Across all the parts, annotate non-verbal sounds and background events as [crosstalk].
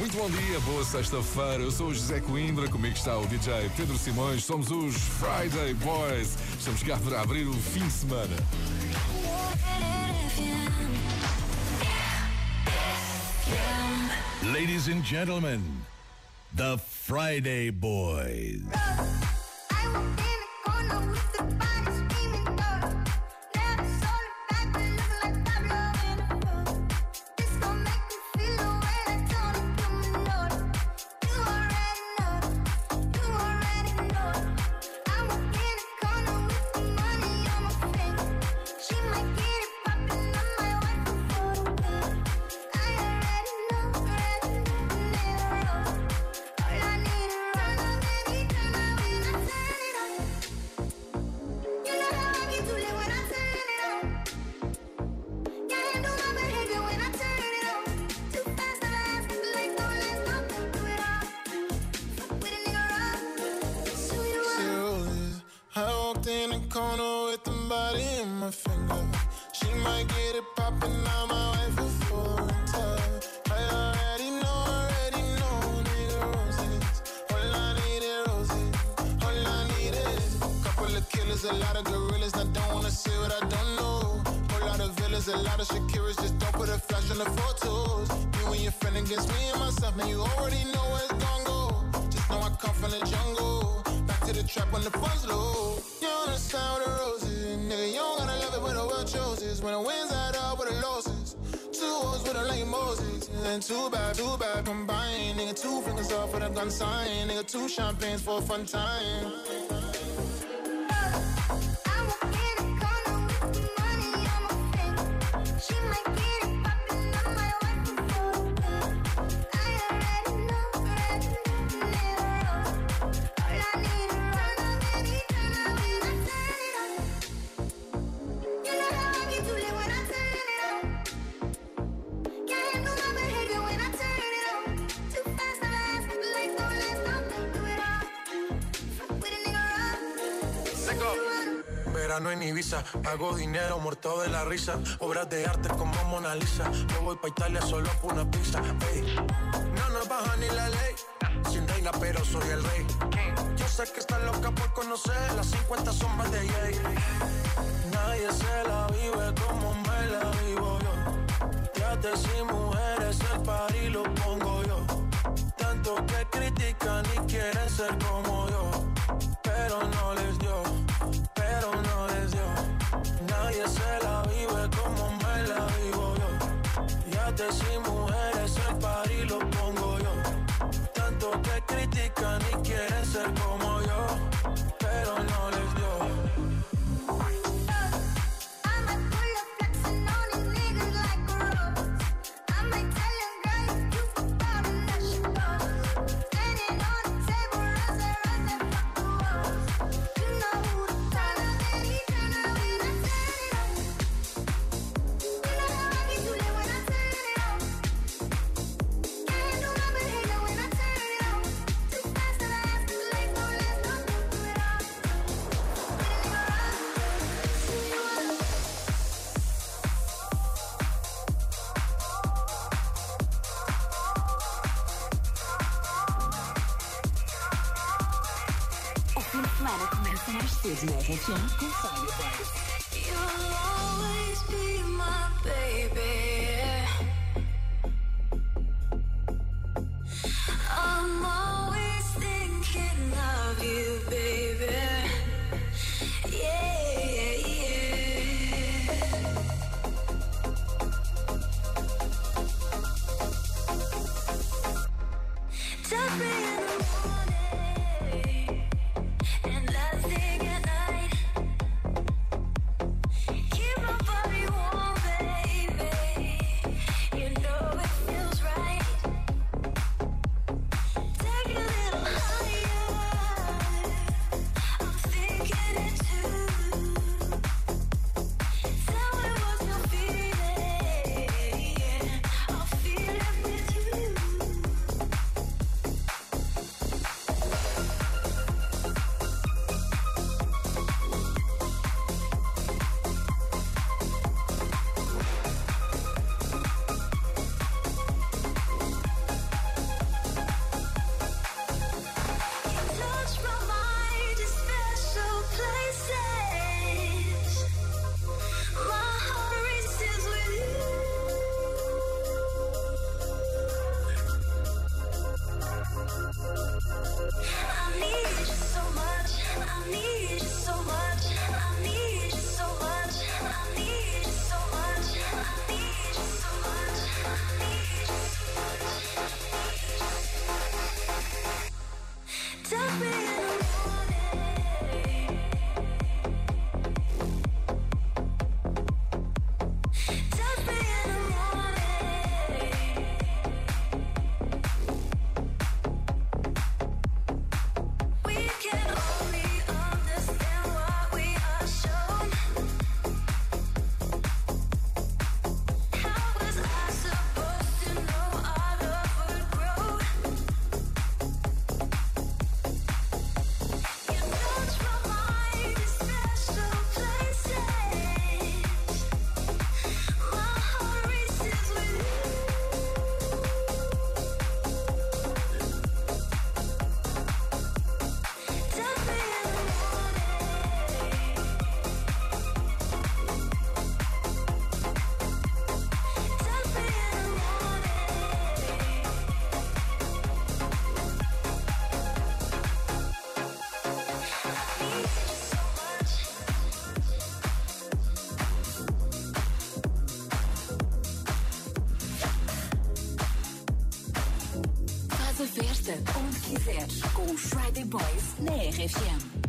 Muito bom dia, boa sexta-feira. Eu sou o José Coimbra, comigo está o DJ Pedro Simões. Somos os Friday Boys. Estamos cá para abrir o fim de semana. Ladies and gentlemen, the Friday Boys. Killers, a lot of gorillas. I don't wanna say what I don't know. Whole lot of villas, a lot of Shakiras. Just don't put a flash on the photos. You and your friend against me and myself, man. You already know where it's gon' go. Just know I come from the jungle. Back to the trap when the funds low. You on the sound of roses, nigga. You don't gotta love it when the world chooses. When the winds add up with the losses. Two hoes with a like Moses. And two bad, two bad combined. Nigga, two fingers off for the gun sign. Nigga, two champagnes for a fun time. Verano en Ibiza, hago dinero muerto de la risa. Obras de arte como Mona Lisa. Me voy pa' Italia solo por una pizza. ey. No nos baja ni la ley. Sin reina, pero soy el rey. Yo sé que estás loca por conocer las 50 sombras de Jay. Nadie se la vive como me la vivo yo. Te sin mujeres, el party lo pongo yo. Tanto que critican y quieren ser como yo. Pero no les dio, pero no les dio. Nadie se la vive como me la vivo yo. Ya te sin mujeres, el party lo pongo yo. Tanto que critican y quieren ser como yo. Onde quiseres com os Friday Boys na RFM.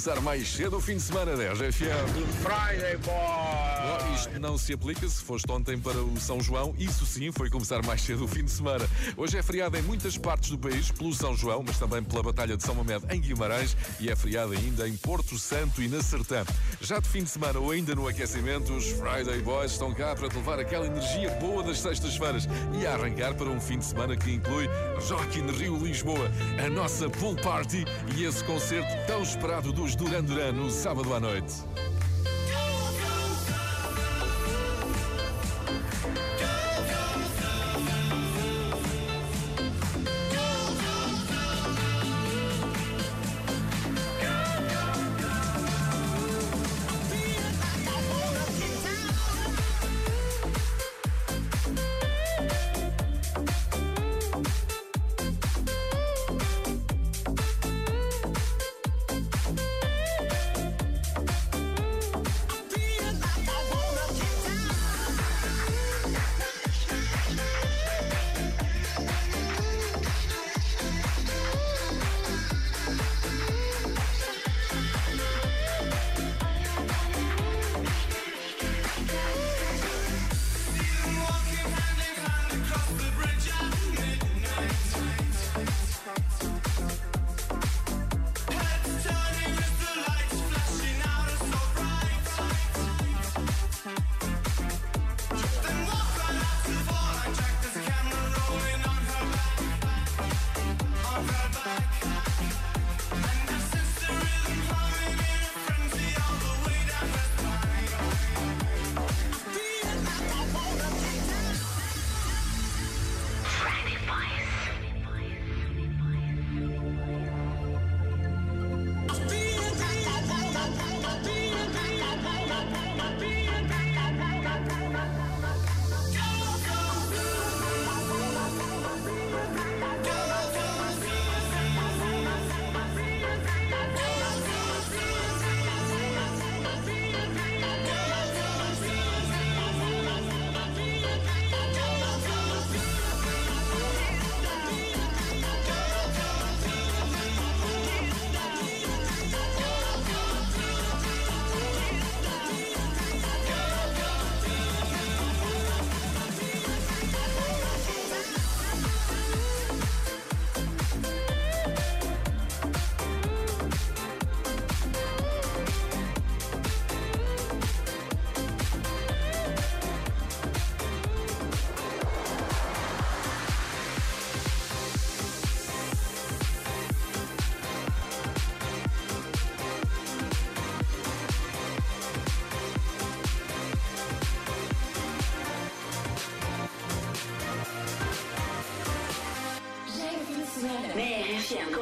Começar mais cedo o fim de semana da RGFM. Friday Boy! Não se aplica se foste ontem para o São João. Isso sim foi começar mais cedo o fim de semana. Hoje é feriado em muitas partes do país pelo São João, mas também pela Batalha de São Mamed em Guimarães e é feriado ainda em Porto Santo e na Sertã. Já de fim de semana ou ainda no aquecimento, os Friday Boys estão cá para te levar aquela energia boa das sextas-feiras e a arrancar para um fim de semana que inclui Rock in Rio Lisboa, a nossa pool party e esse concerto tão esperado dos Duran Duran no sábado à noite.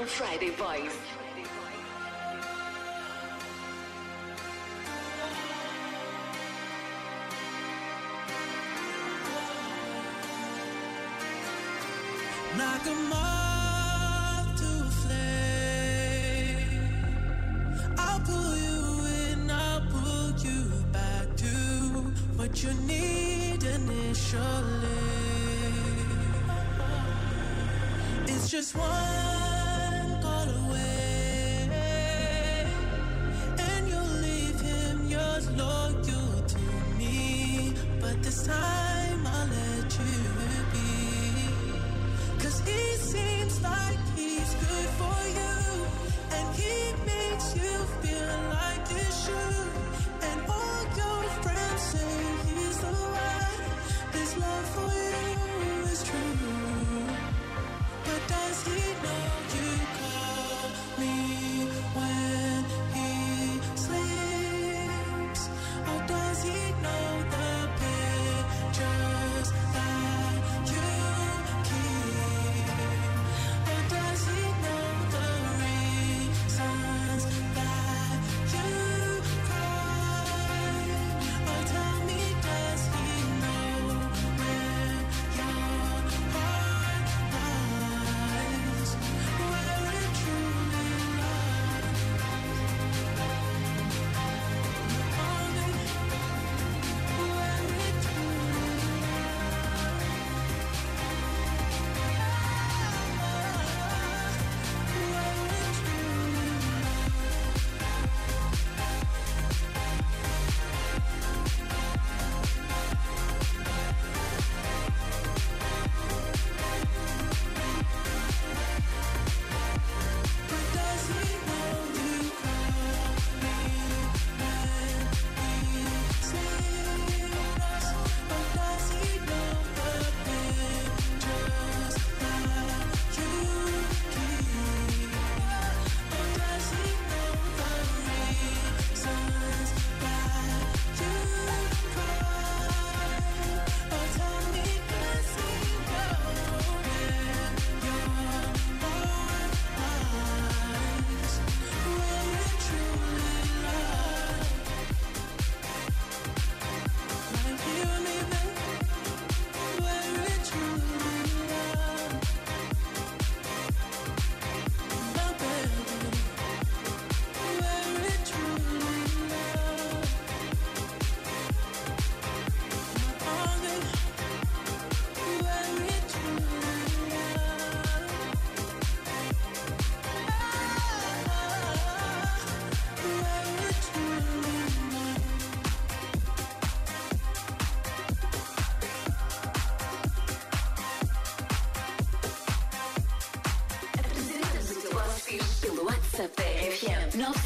Friday Boys. Knock 'em off to a flame. I'll pull you in, I'll pull you back to what you need initially. It's just one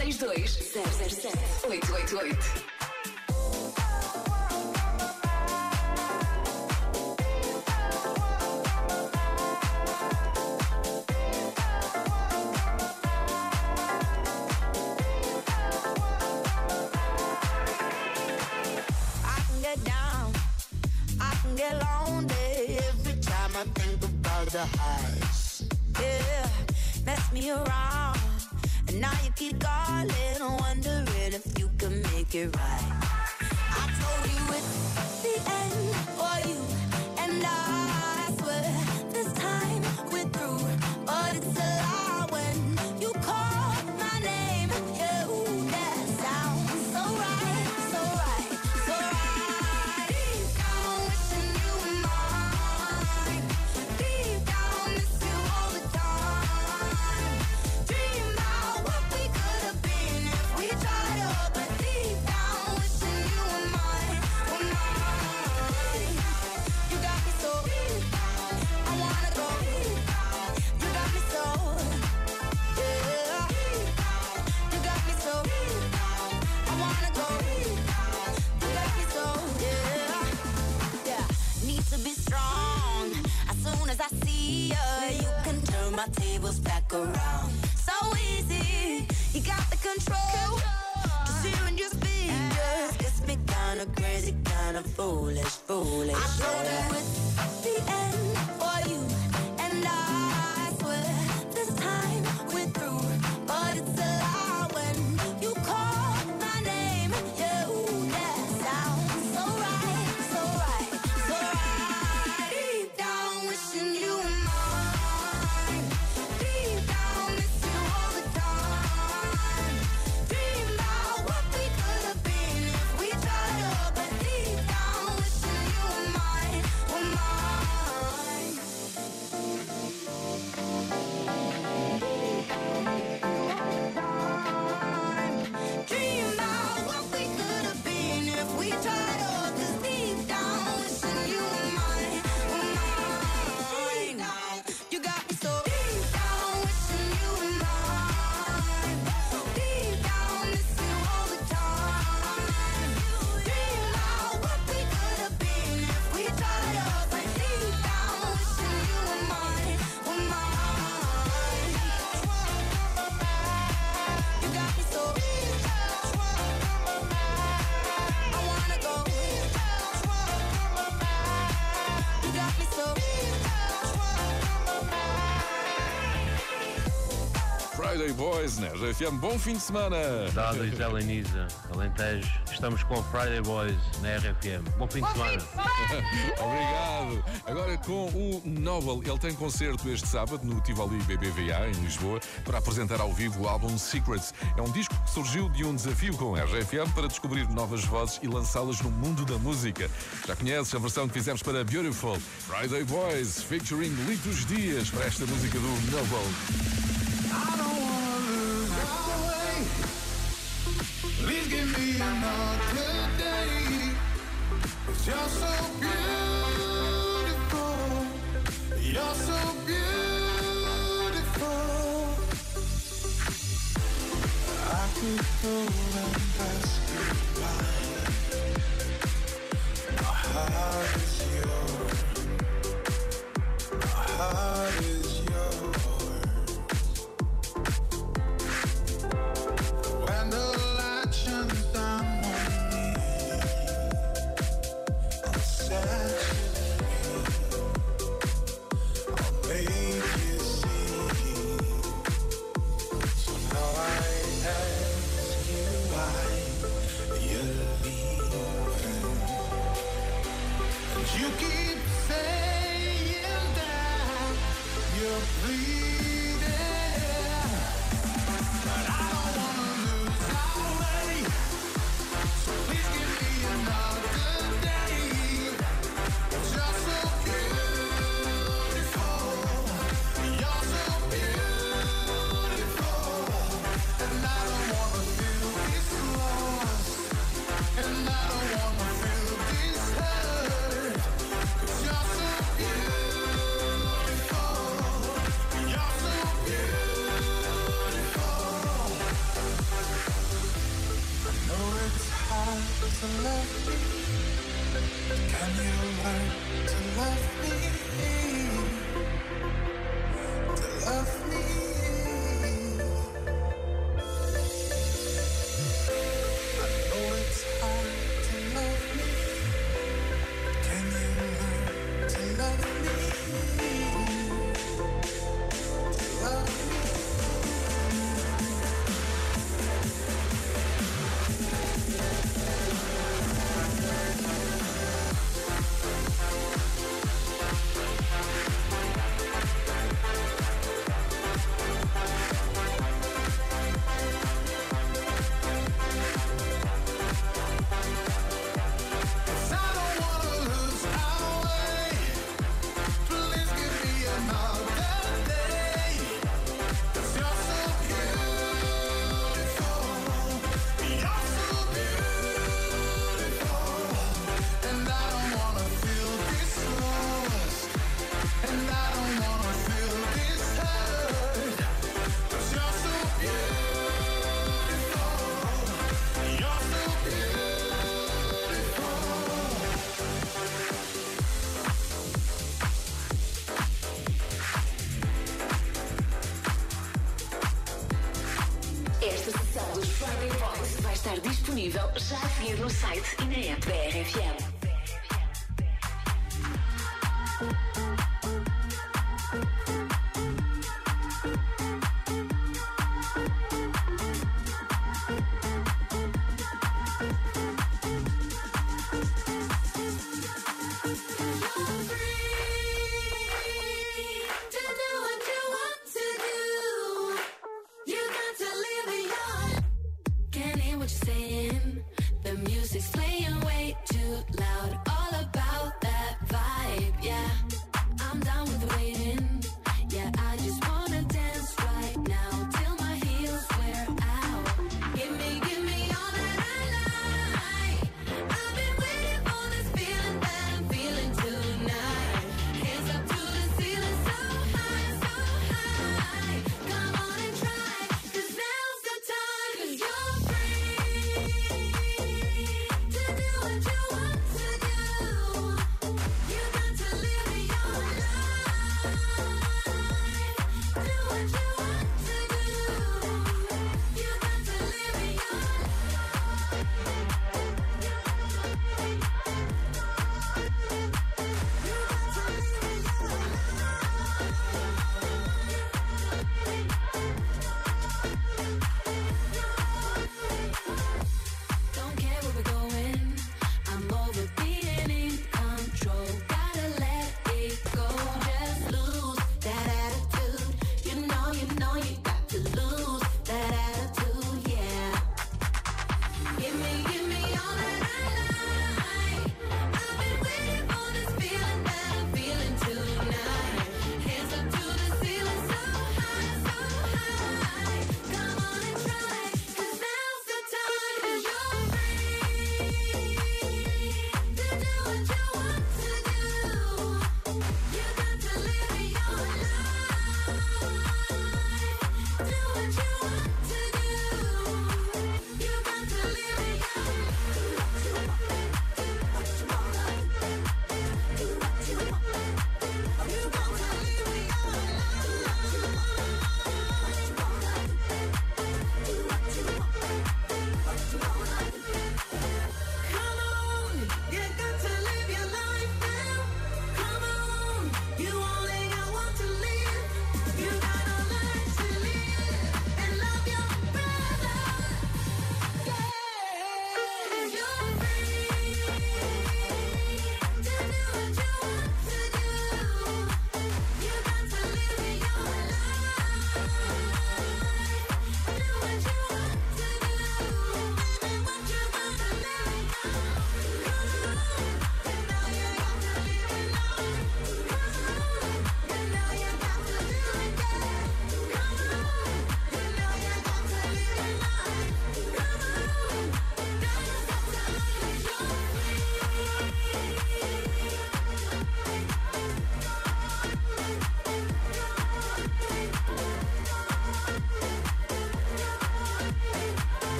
962 007 888. I told you it's the end. my tables back around. So easy, you got the control. control. Just hearing your speakers gets me kinda crazy, kinda fool. Boys na né? RFM. Bom fim de semana. Dado e Zé Alentejo. Estamos com Friday Boys na RFM. Bom fim de Bom semana. Fim de semana. [laughs] Obrigado. Agora com o Noble. Ele tem concerto este sábado no Tivoli BBVA em Lisboa para apresentar ao vivo o álbum Secrets. É um disco que surgiu de um desafio com a RFM para descobrir novas vozes e lançá-las no mundo da música. Já conheces a versão que fizemos para Beautiful? Friday Boys featuring Litos Dias para esta música do Noble. já a seguir no site e na app da RFM.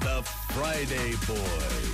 the Friday Boys.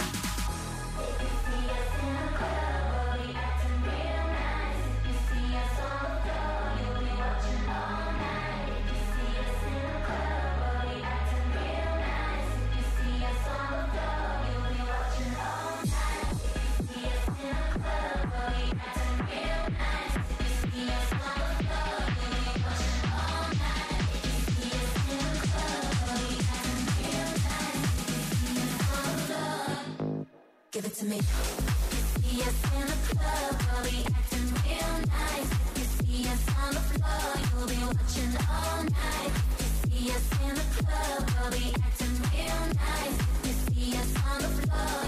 Give it to me. See us in the club, we'll be acting real nice. If you see us on the floor, you'll be watching all night. If you see us in the club, we'll be acting real nice. If you see us on the floor.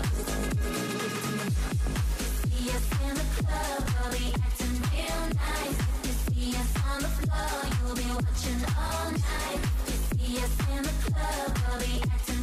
See us in the club, we'll be acting real nice. If you see us on the floor, you'll be watching all night. If you see us in the club, we'll be acting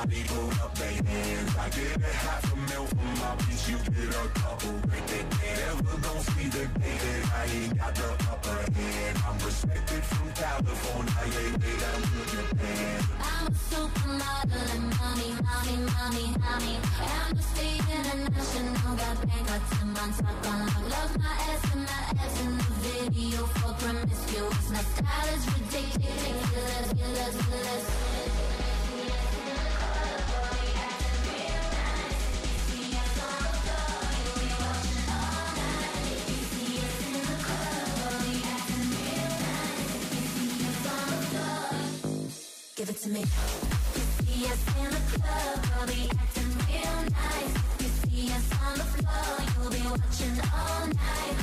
everybody put up their hands. I get a half a mil from my bitch, you get a couple. Break that Never gon' see the day that I ain't got the upper hand. I'm respected from California, yeah, down to Japan. I'm a supermodel and mommy, mommy, mommy, mommy. Amnesty International got bank cards on top on lock. Love my ass and my ass in the video for promiscuous. My style is ridiculous, ridiculous, ridiculous. Give it to me. You See us in the club, we'll be acting real nice. You see us on the floor, you'll be watching all night.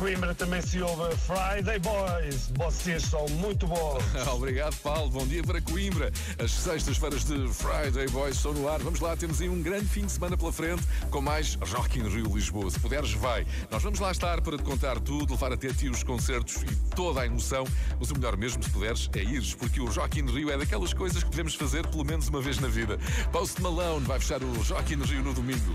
Coimbra também se ouve Friday Boys. Vocês são muito bons. [laughs] Obrigado, Paulo. Bom dia para Coimbra. As sextas-feiras de Friday Boys estão no ar. Vamos lá, temos aí um grande fim de semana pela frente com mais Rock in Rio Lisboa. Se puderes, vai. Nós vamos lá estar para te contar tudo, levar até ti os concertos e toda a emoção. Mas o melhor mesmo, se puderes, é ires, porque o Rock in Rio é daquelas coisas que devemos fazer pelo menos uma vez na vida. Post Malone vai fechar o Rock in Rio no domingo.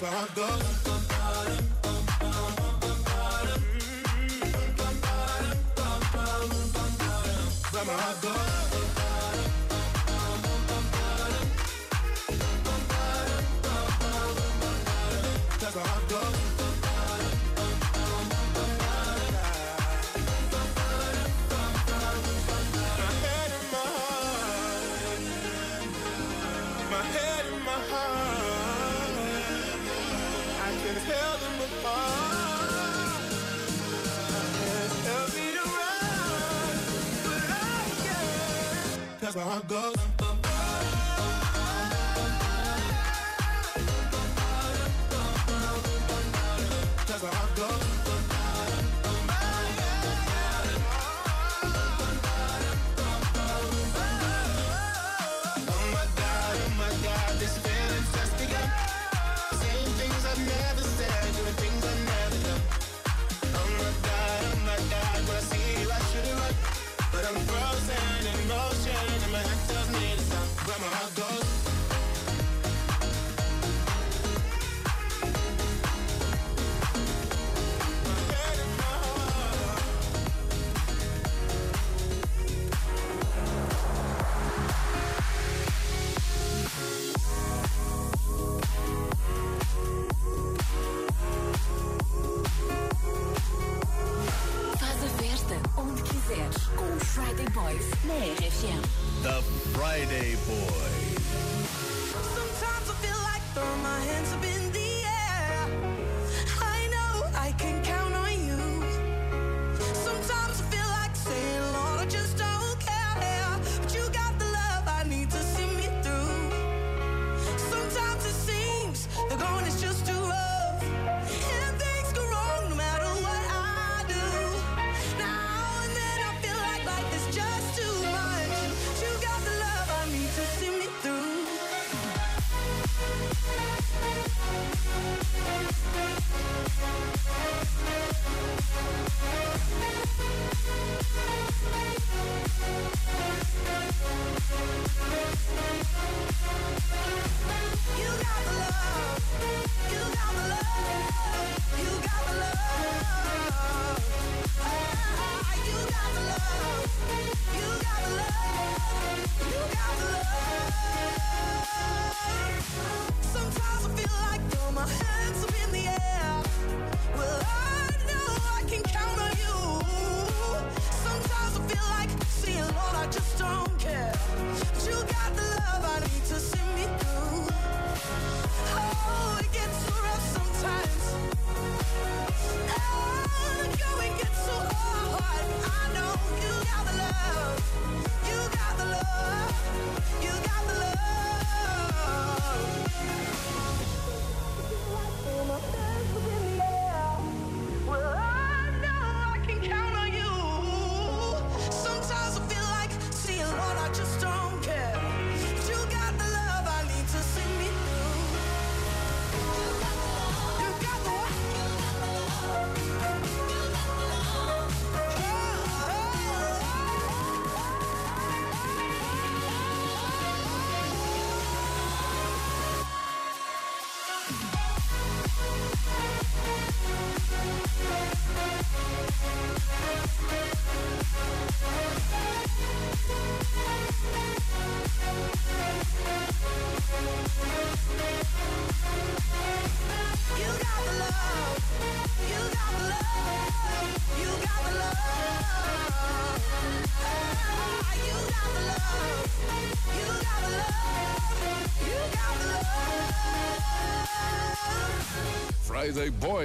that's how it goes. My heart goes. Cause my. Oh my God, oh my God, this just begun. Things I've never said, doing things I've never done. Oh my God, oh my God, I see you, I should run. But I'm frozen in motion, I still need some. Grandma. The Friday Boy. Sometimes I feel like my hands up in the Thank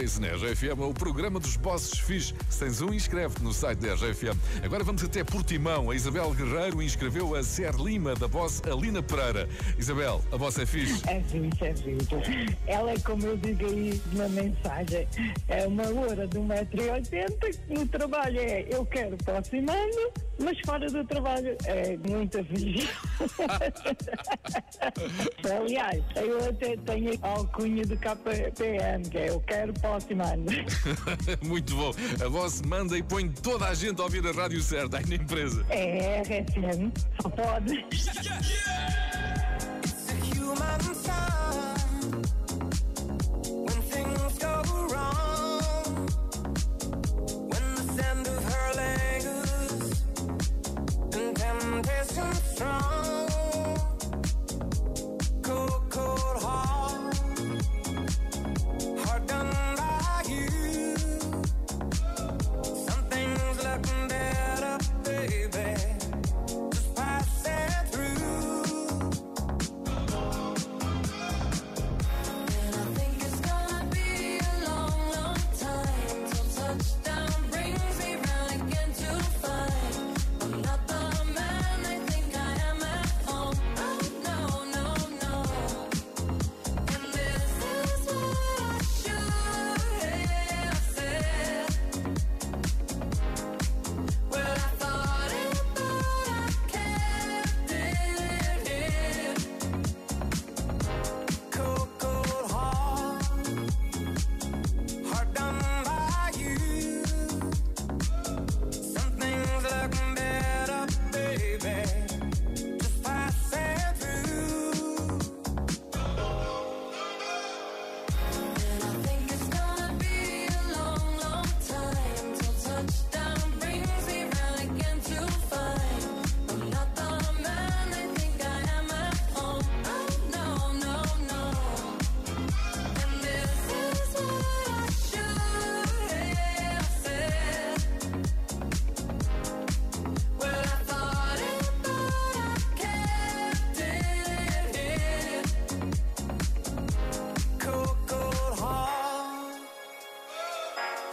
Boys na RFM, o programa dos bosses fixe. Se tens um, inscreve-te no site da RFM. Agora vamos até Portimão. A Isabel Guerreiro inscreveu a Ser Lima da boss Alina Pereira. Isabel, a boss é fixe. É fixe, é fixe. Ela é como eu digo aí na mensagem, é uma loura de 1,80m que no trabalho é eu quero aproximando, mas fora do trabalho é muito fixe. [laughs] Aliás, eu até tenho a alcunha do KPN, que é eu quero aproximando. [laughs] Muito bom. A boss manda e põe toda a gente a ouvir a rádio certa aí na empresa. É RFM, só pode. human sign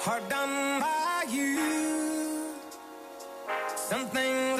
heart done by you. Something's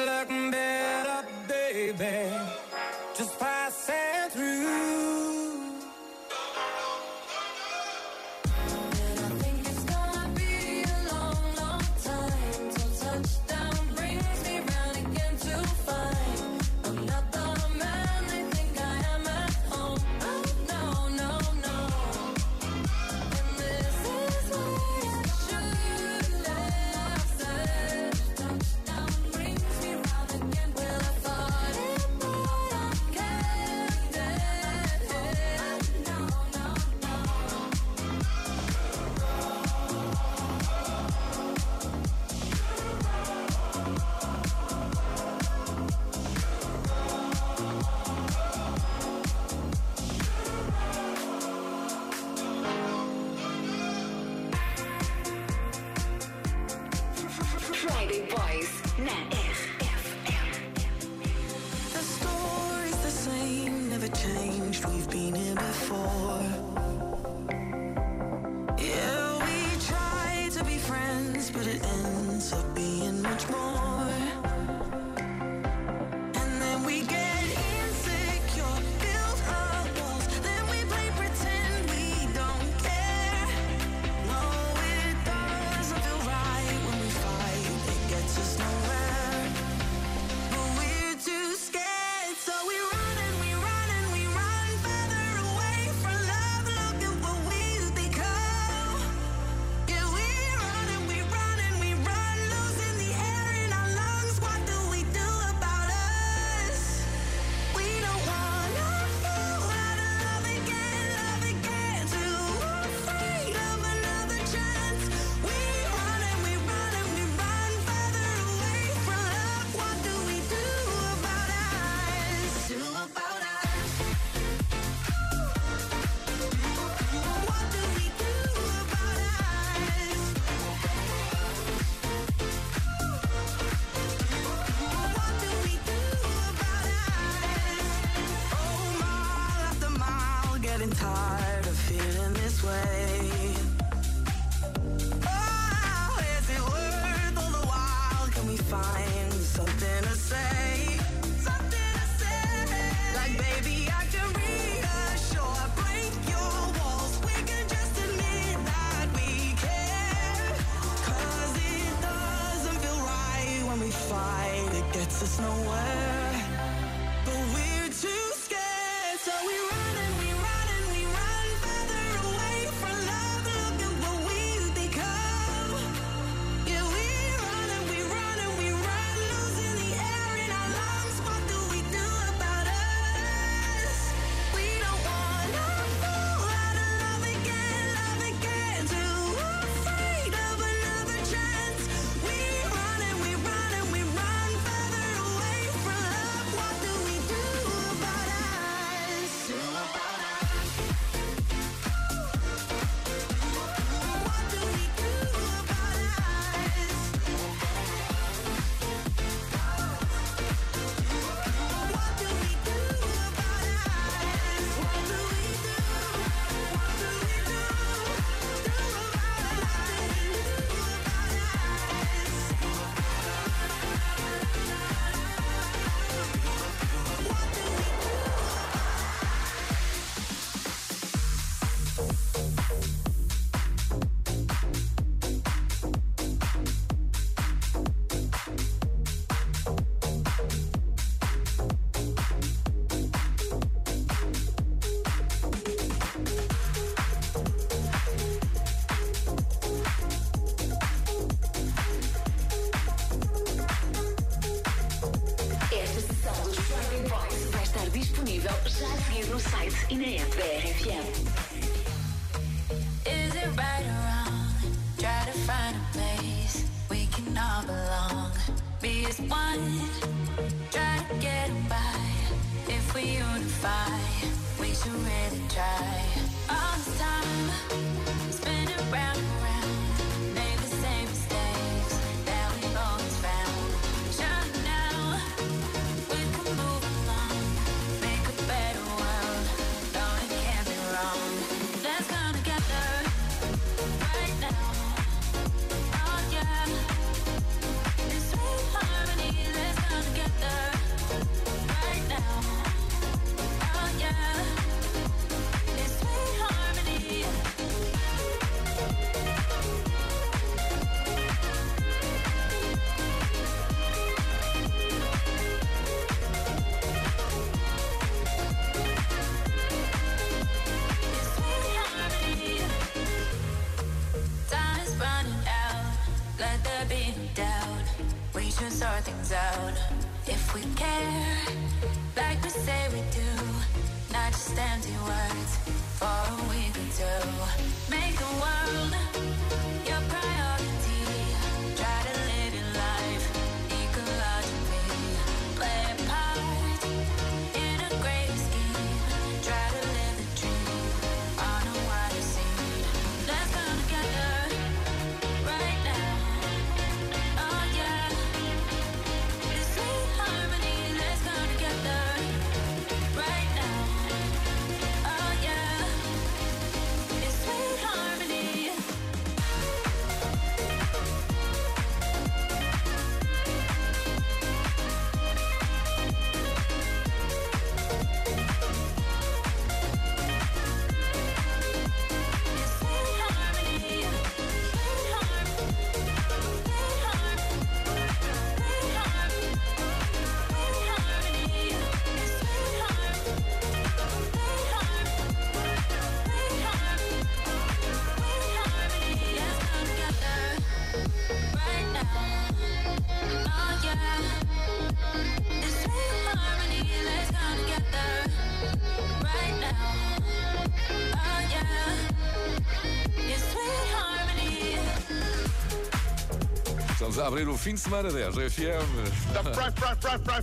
a abrir o fim de semana 10 FM. Da Friday,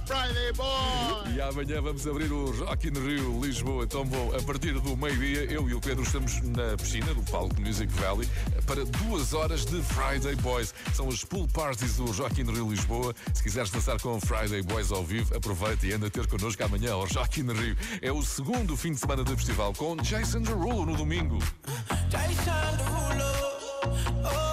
Friday, E amanhã vamos abrir o Rock in Rio Lisboa. Então, bom, a partir do meio-dia, eu e o Pedro estamos na piscina do palco Music Valley para duas horas de Friday Boys. São as pool parties do Rock in Rio Lisboa. Se quiseres dançar com Friday Boys ao vivo, aproveita e anda ter connosco amanhã ao Rock in Rio. É o segundo fim de semana do festival com Jason Derulo no domingo. Jason Derulo, oh.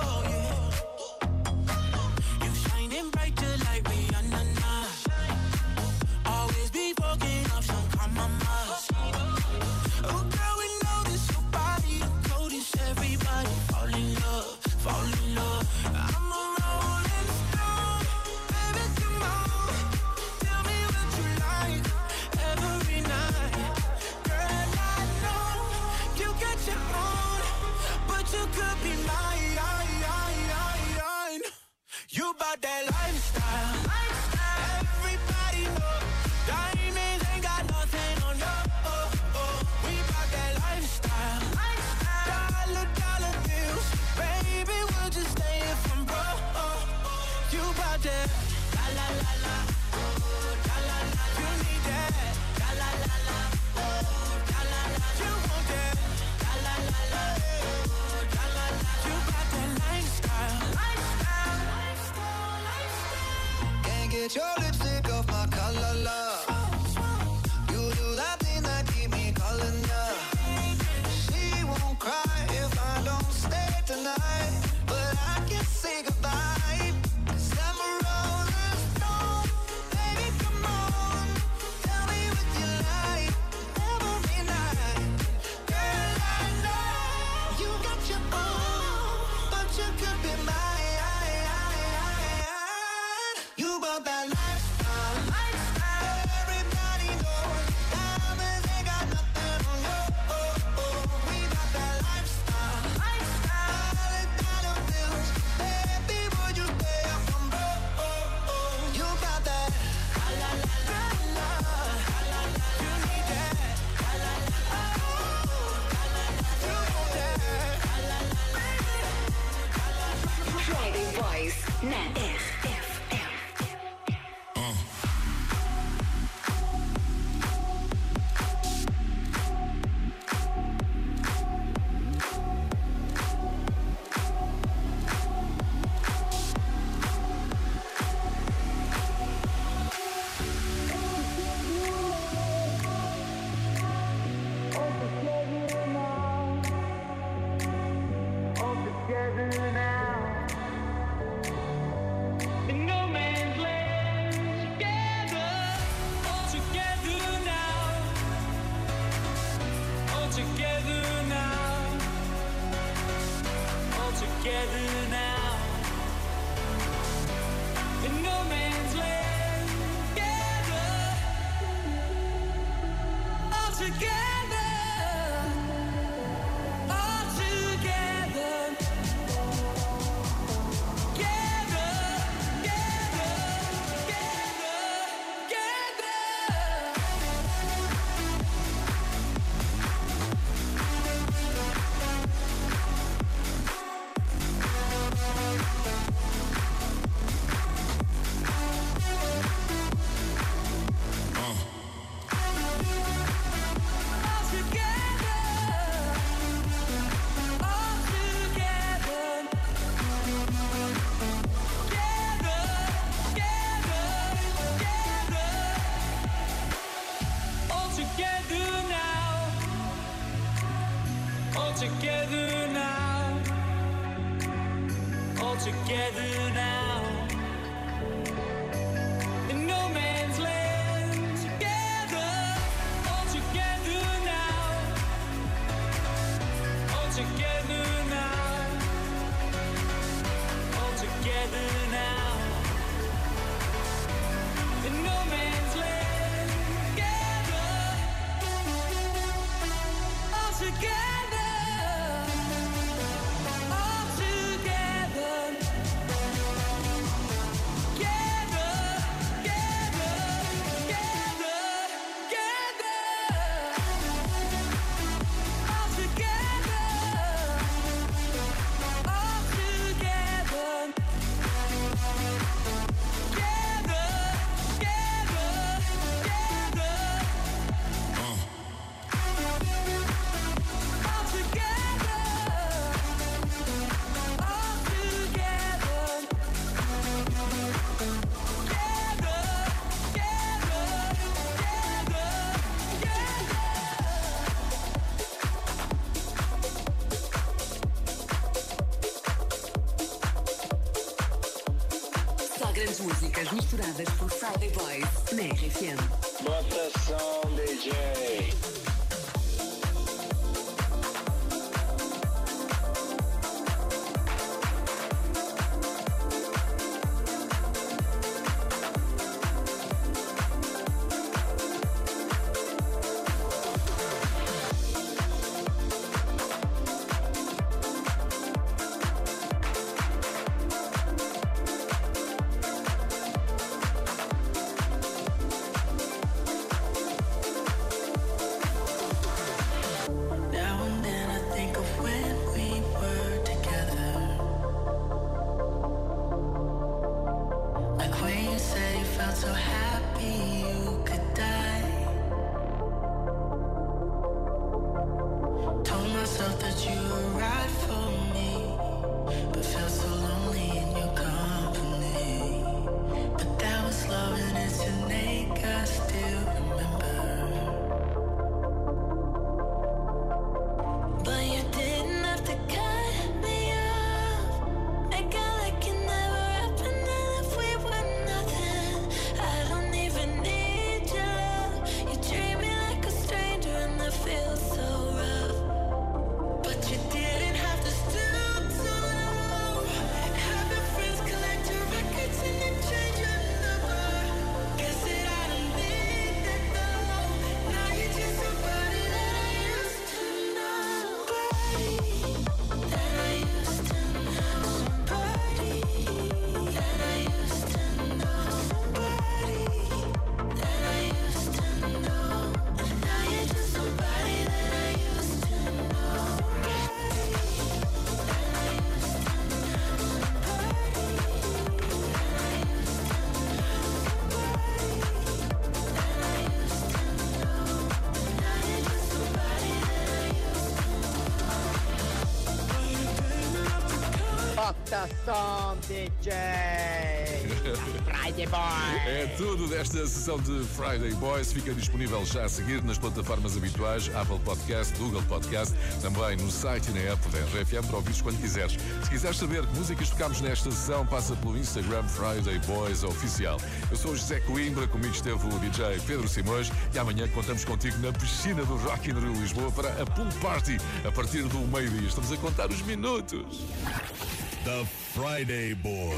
de your lips. him. Friday Boy. É tudo desta sessão de Friday Boys. Fica disponível já a seguir nas plataformas habituais, Apple Podcast, Google Podcast, também no site e na app da RFM para ouvires quando quiseres. Se quiseres saber que músicas tocámos nesta sessão, passa pelo Instagram Friday Boys Oficial. Eu sou o José Coimbra, comigo esteve o DJ Pedro Simões e amanhã contamos contigo na piscina do Rock in Rio Lisboa para a Pool Party a partir do meio-dia. Estamos a contar os minutos. The Friday Boy.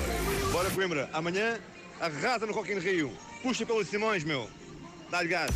Bora Coimbra, amanhã arrasa no in Rio. Puxa pelos Simões, meu. Dá-lhe gás.